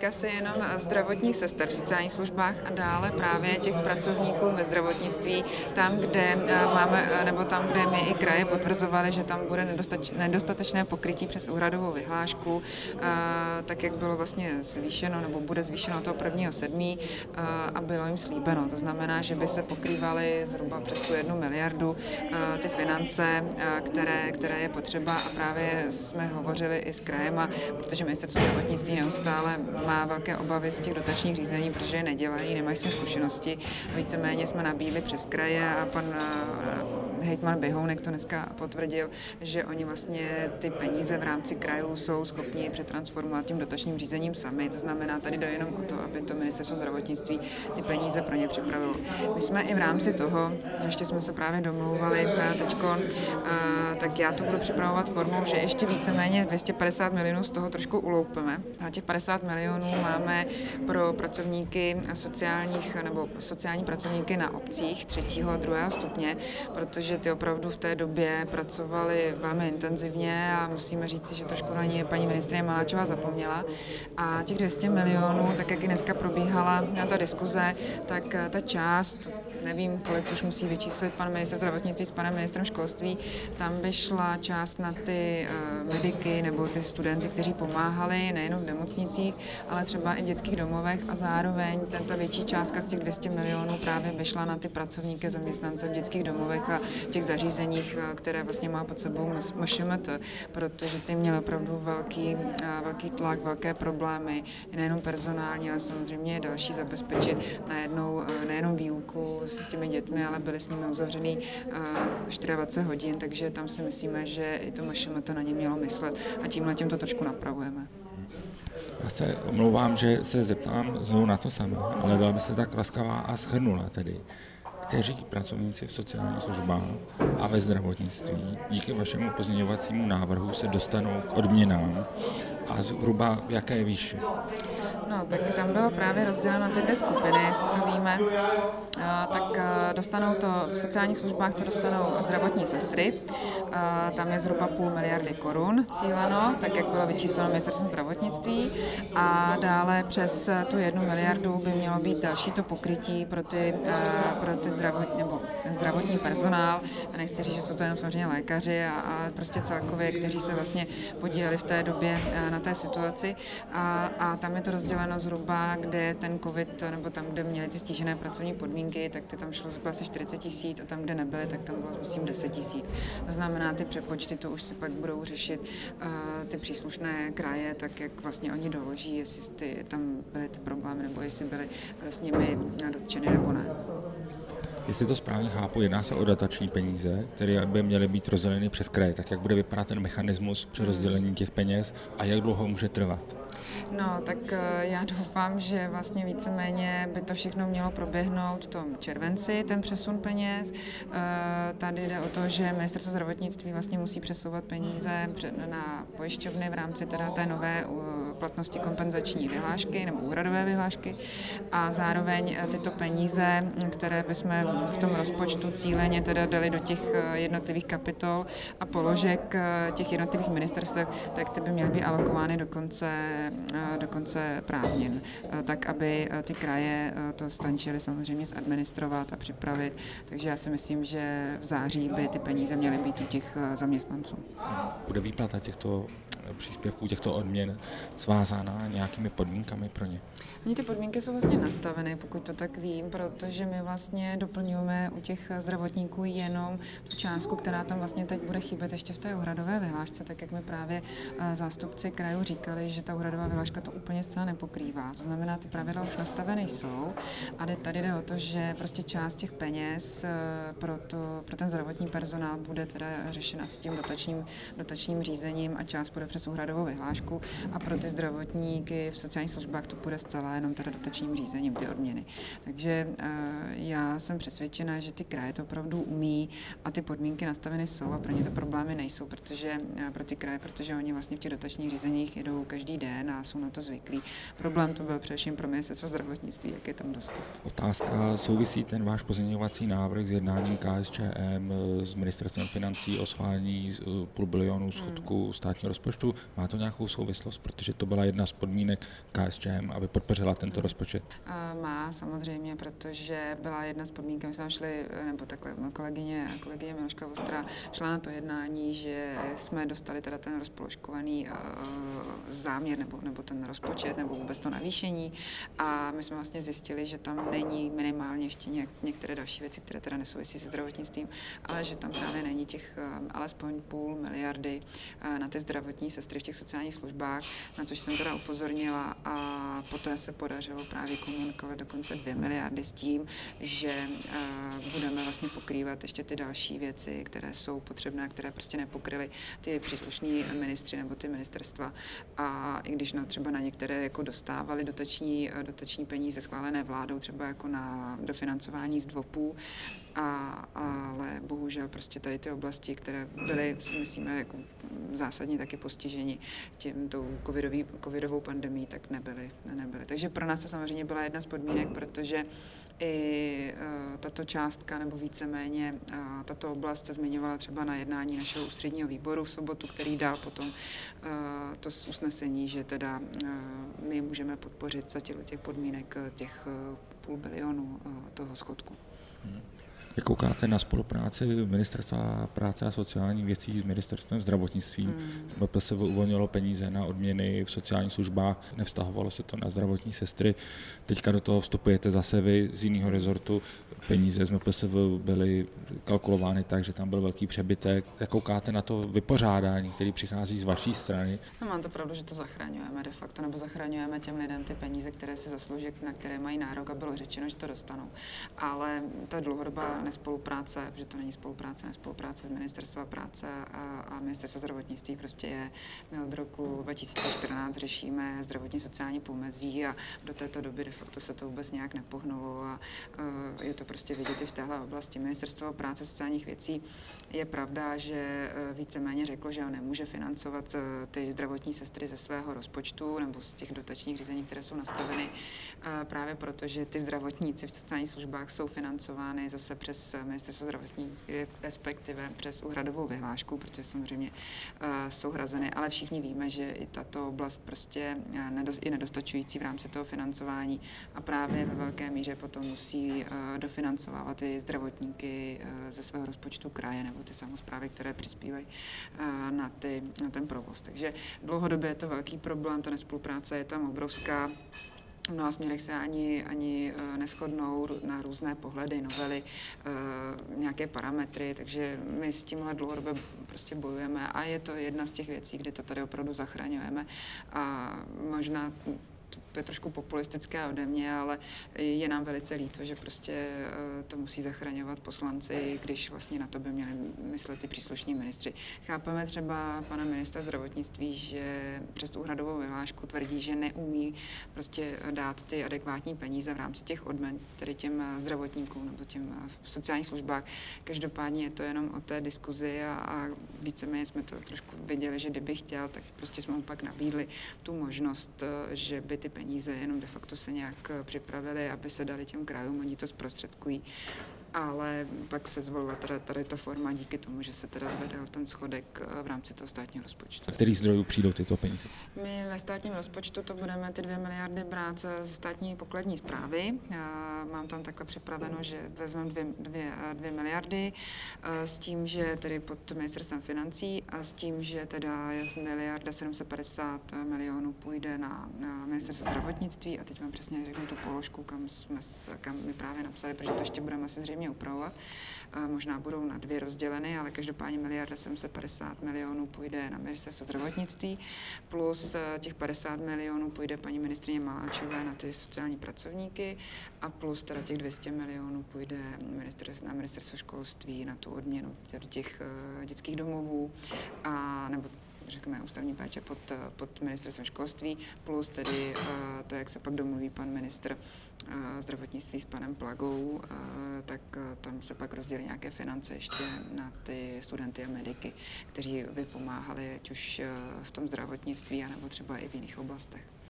netýká se jenom zdravotních sester v sociálních službách a dále právě těch pracovníků ve zdravotnictví, tam, kde eh, máme, eh, nebo tam, kde my i kraje potvrzovali, že tam bude nedostatečné pokrytí přes úhradovou vyhlášku, eh, tak jak bylo vlastně zvýšeno, nebo bude zvýšeno toho prvního sedmí a bylo jim slíbeno. To znamená, že by se pokrývaly zhruba přes tu jednu miliardu ty finance, které, které je potřeba a právě jsme hovořili i s krajem, protože ministerstvo zdravotnictví neustále má velké obavy z těch dotačních řízení, protože je nedělají, nemají s tím zkušenosti. Víceméně jsme nabídli přes kraje a pan hejtman Běhounek to dneska potvrdil, že oni vlastně ty peníze v rámci krajů jsou schopni přetransformovat tím dotačním řízením sami. To znamená, tady jde jenom o to, aby to ministerstvo zdravotnictví ty peníze pro ně připravilo. My jsme i v rámci toho, ještě jsme se právě domlouvali eh, teď, eh, tak já to budu připravovat formou, že ještě víceméně 250 milionů z toho trošku uloupeme. A těch 50 milionů máme pro pracovníky sociálních nebo sociální pracovníky na obcích třetího a druhého stupně, protože že ty opravdu v té době pracovali velmi intenzivně a musíme říct, že trošku na ně paní ministrině Maláčová zapomněla. A těch 200 milionů, tak jak i dneska probíhala ta diskuze, tak ta část, nevím, kolik už musí vyčíslit pan ministr zdravotnictví s panem ministrem školství, tam by šla část na ty eh, mediky nebo ty studenty, kteří pomáhali nejenom v nemocnicích, ale třeba i v dětských domovech a zároveň ta větší částka z těch 200 milionů právě by šla na ty pracovníky, zaměstnance v dětských domovech a těch zařízeních, eh, které vlastně má pod sebou MŠMT, protože ty měly opravdu velký, eh, velký tlak, velké problémy, nejenom personální, ale samozřejmě další zabezpečit najednou eh, nejenom výuku s těmi dětmi, ale byly s nimi uzavřený 24 hodin, takže tam si myslíme, že i to MŠMT na ně mělo myslet a tímhle tím to trošku napravujeme. Já se omlouvám, že se zeptám znovu na to samé, ale byla by se tak laskavá a schrnula tedy kteří pracovníci v sociálních službách a ve zdravotnictví díky vašemu pozměňovacímu návrhu se dostanou k odměnám a zhruba v jaké výši? No, tak tam bylo právě rozděleno na ty dvě skupiny, jestli to víme. A, tak a, dostanou to v sociálních službách, to dostanou zdravotní sestry. A, tam je zhruba půl miliardy korun cíleno, tak jak bylo vyčísleno ministerstvo zdravotnictví. A dále přes tu jednu miliardu by mělo být další to pokrytí pro ty, a, pro ty zdravot, nebo zdravotní personál. A nechci říct, že jsou to jenom samozřejmě lékaři, a, a prostě celkově, kteří se vlastně podíleli v té době na té situaci. A, a tam je to rozděleno rozděleno zhruba, kde ten covid, nebo tam, kde měli ty stížené pracovní podmínky, tak ty tam šlo zhruba asi 40 tisíc a tam, kde nebyly, tak tam bylo myslím 10 tisíc. To znamená, ty přepočty to už si pak budou řešit uh, ty příslušné kraje, tak jak vlastně oni doloží, jestli ty, tam byly ty problémy, nebo jestli byly uh, s nimi dotčeny nebo ne. Jestli to správně chápu, jedná se o datační peníze, které by měly být rozděleny přes kraje. Tak jak bude vypadat ten mechanismus při rozdělení těch peněz a jak dlouho může trvat? No, tak eh, já doufám, že vlastně víceméně by to všechno mělo proběhnout v tom červenci, ten přesun peněz. Eh, tady jde o to, že ministerstvo zdravotnictví vlastně musí přesouvat peníze na pojišťovny v rámci teda té nové platnosti kompenzační vyhlášky nebo úhradové vyhlášky a zároveň eh, tyto peníze, které bychom v tom rozpočtu cíleně teda dali do těch jednotlivých kapitol a položek těch jednotlivých ministerstv, tak ty by měly být alokovány do konce do konce prázdnin, tak aby ty kraje to stančily samozřejmě zadministrovat a připravit. Takže já si myslím, že v září by ty peníze měly být u těch zaměstnanců. Bude výplata těchto příspěvků, těchto odměn svázána nějakými podmínkami pro ně? Oni ty podmínky jsou vlastně nastaveny, pokud to tak vím, protože my vlastně doplňujeme u těch zdravotníků jenom tu částku, která tam vlastně teď bude chybět ještě v té uhradové vyhlášce, tak jak mi právě eh, zástupci krajů říkali, že ta uhradová vyhláška to úplně zcela nepokrývá. To znamená, ty pravidla už nastaveny jsou a tady jde o to, že prostě část těch peněz eh, pro, to, pro ten zdravotní personál bude teda řešena s tím dotačním, dotačním řízením a část bude přes úhradovou vyhlášku a pro ty zdravotníky v sociálních službách to bude zcela jenom teda dotačním řízením ty odměny. Takže eh, já jsem přesvědčena, že ty kraje to opravdu umí a ty podmínky nastaveny jsou a pro ně to problémy nejsou, protože eh, pro ty kraje, protože oni vlastně v těch dotačních řízeních jedou každý den a jsou na to zvyklí. Problém to byl především pro ministerstvo zdravotnictví, jak je tam dostat. Otázka souvisí ten váš pozměňovací návrh s jednáním KSČM s ministerstvem financí o schválení půl bilionu schodku státního rozpočtu rozpočtu. Má to nějakou souvislost, protože to byla jedna z podmínek KSČM, aby podpořila tento rozpočet? Má samozřejmě, protože byla jedna z podmínek, my jsme šli, nebo takhle kolegyně, kolegyně Miloška Vostra šla na to jednání, že jsme dostali teda ten rozpoložkovaný záměr nebo, nebo ten rozpočet nebo vůbec to navýšení a my jsme vlastně zjistili, že tam není minimálně ještě něk, některé další věci, které teda nesouvisí se zdravotnictvím, ale že tam právě není těch alespoň půl miliardy na ty zdravotní sestry v těch sociálních službách, na což jsem teda upozornila a poté se podařilo právě komunikovat dokonce dvě miliardy s tím, že budeme vlastně pokrývat ještě ty další věci, které jsou potřebné, které prostě nepokryly ty příslušní ministři nebo ty ministerstva. A i když na, třeba na některé jako dostávali dotační, dotační peníze schválené vládou, třeba jako na dofinancování z dvopů, a, ale bohužel prostě tady ty oblasti, které byly, si myslíme, jako zásadně taky postiženi tím tou covidový, covidovou pandemí, tak nebyly, nebyly. Takže pro nás to samozřejmě byla jedna z podmínek, protože i uh, tato částka, nebo víceméně uh, tato oblast se zmiňovala třeba na jednání našeho ústředního výboru v sobotu, který dal potom uh, to usnesení, že teda my můžeme podpořit za těch podmínek těch půl bilionu toho schodku. Hmm. Jak koukáte na spolupráci Ministerstva práce a sociálních věcí s Ministerstvem zdravotnictví? Hmm. se uvolnilo peníze na odměny v sociálních službách, nevztahovalo se to na zdravotní sestry. Teďka do toho vstupujete zase vy z jiného rezortu. Peníze z MPSV byly kalkulovány tak, že tam byl velký přebytek. Jak koukáte na to vypořádání, který přichází z vaší strany? No, mám to pravdu, že to zachraňujeme de facto, nebo zachraňujeme těm lidem ty peníze, které si zaslouží, na které mají nárok a bylo řečeno, že to dostanou. Ale ta dlouhodobá nespolupráce, že to není spolupráce, nespolupráce s Ministerstva práce a, a Ministerstva zdravotnictví prostě je. My od roku 2014 řešíme zdravotní sociální pomezí a do této doby de facto se to vůbec nějak nepohnulo a uh, je to prostě vidět i v téhle oblasti. Ministerstvo práce a sociálních věcí je pravda, že uh, víceméně řeklo, že on nemůže financovat uh, ty zdravotní sestry ze svého rozpočtu nebo z těch dotačních řízení, které jsou nastaveny právě proto, že ty zdravotníci v sociálních službách jsou financovány zase přes přes ministerstvo zdravotnictví, respektive přes úhradovou vyhlášku, protože samozřejmě uh, jsou hrazeny, ale všichni víme, že i tato oblast prostě je nedostačující v rámci toho financování a právě ve velké míře potom musí uh, dofinancovávat i zdravotníky ze svého rozpočtu kraje nebo ty samozprávy, které přispívají na, ty, na ten provoz. Takže dlouhodobě je to velký problém, ta nespolupráce je tam obrovská v mnoha směrech se ani, ani eh, neschodnou na různé pohledy, novely, eh, nějaké parametry, takže my s tímhle dlouhodobě prostě bojujeme a je to jedna z těch věcí, kdy to tady opravdu zachraňujeme. A možná je trošku populistické ode mě, ale je nám velice líto, že prostě eh, to musí zachraňovat poslanci, když vlastně na to by měli myslet ty příslušní ministři. Chápeme třeba pana ministra zdravotnictví, že přes tu úhradovou vyhlášku tvrdí, že neumí prostě dát ty adekvátní peníze v rámci těch odmen, tedy těm eh, zdravotníkům nebo těm eh, v sociálních službách. Každopádně je to jenom o té diskuzi a, a víceméně jsme to trošku viděli, že kdyby chtěl, tak prostě jsme mu pak nabídli tu možnost, že by ty peníze jenom de facto se nějak připravili, aby se dali těm krajům, oni to zprostředkují ale pak se zvolila teda tady ta forma díky tomu, že se teda zvedal ten schodek eh, v rámci toho státního rozpočtu. Z kterých zdrojů přijdou tyto peníze? My ve státním rozpočtu to budeme ty dvě miliardy brát ze státní pokladní zprávy. Mám tam takhle připraveno, že vezmeme dvě, dvě, eh, dvě miliardy eh, s tím, že tedy pod ministerstvem financí a s tím, že teda je miliarda 750 milionů půjde na, na ministerstvo zdravotnictví a teď mám přesně řeknu tu položku, kam, jsme, kam my právě napsali, protože to ještě budeme asi zřejmě samozřejmě upravovat. Možná budou na dvě rozděleny, ale každopádně miliarda 750 milionů půjde na ministerstvo zdravotnictví, plus eh, těch 50 milionů půjde paní ministrině Maláčové na ty sociální pracovníky a plus teda těch 200 milionů půjde na ministerstvo školství na tu odměnu těch eh, dětských domovů a nebo řekněme, ústavní péče pod, pod ministerstvem školství, plus tedy eh, to, jak se pak domluví pan ministr eh, zdravotnictví s panem Plagou, tak tam se pak rozdělí nějaké finance ještě na ty studenty a mediky, kteří vypomáhali ať už v tom zdravotnictví, anebo třeba i v jiných oblastech.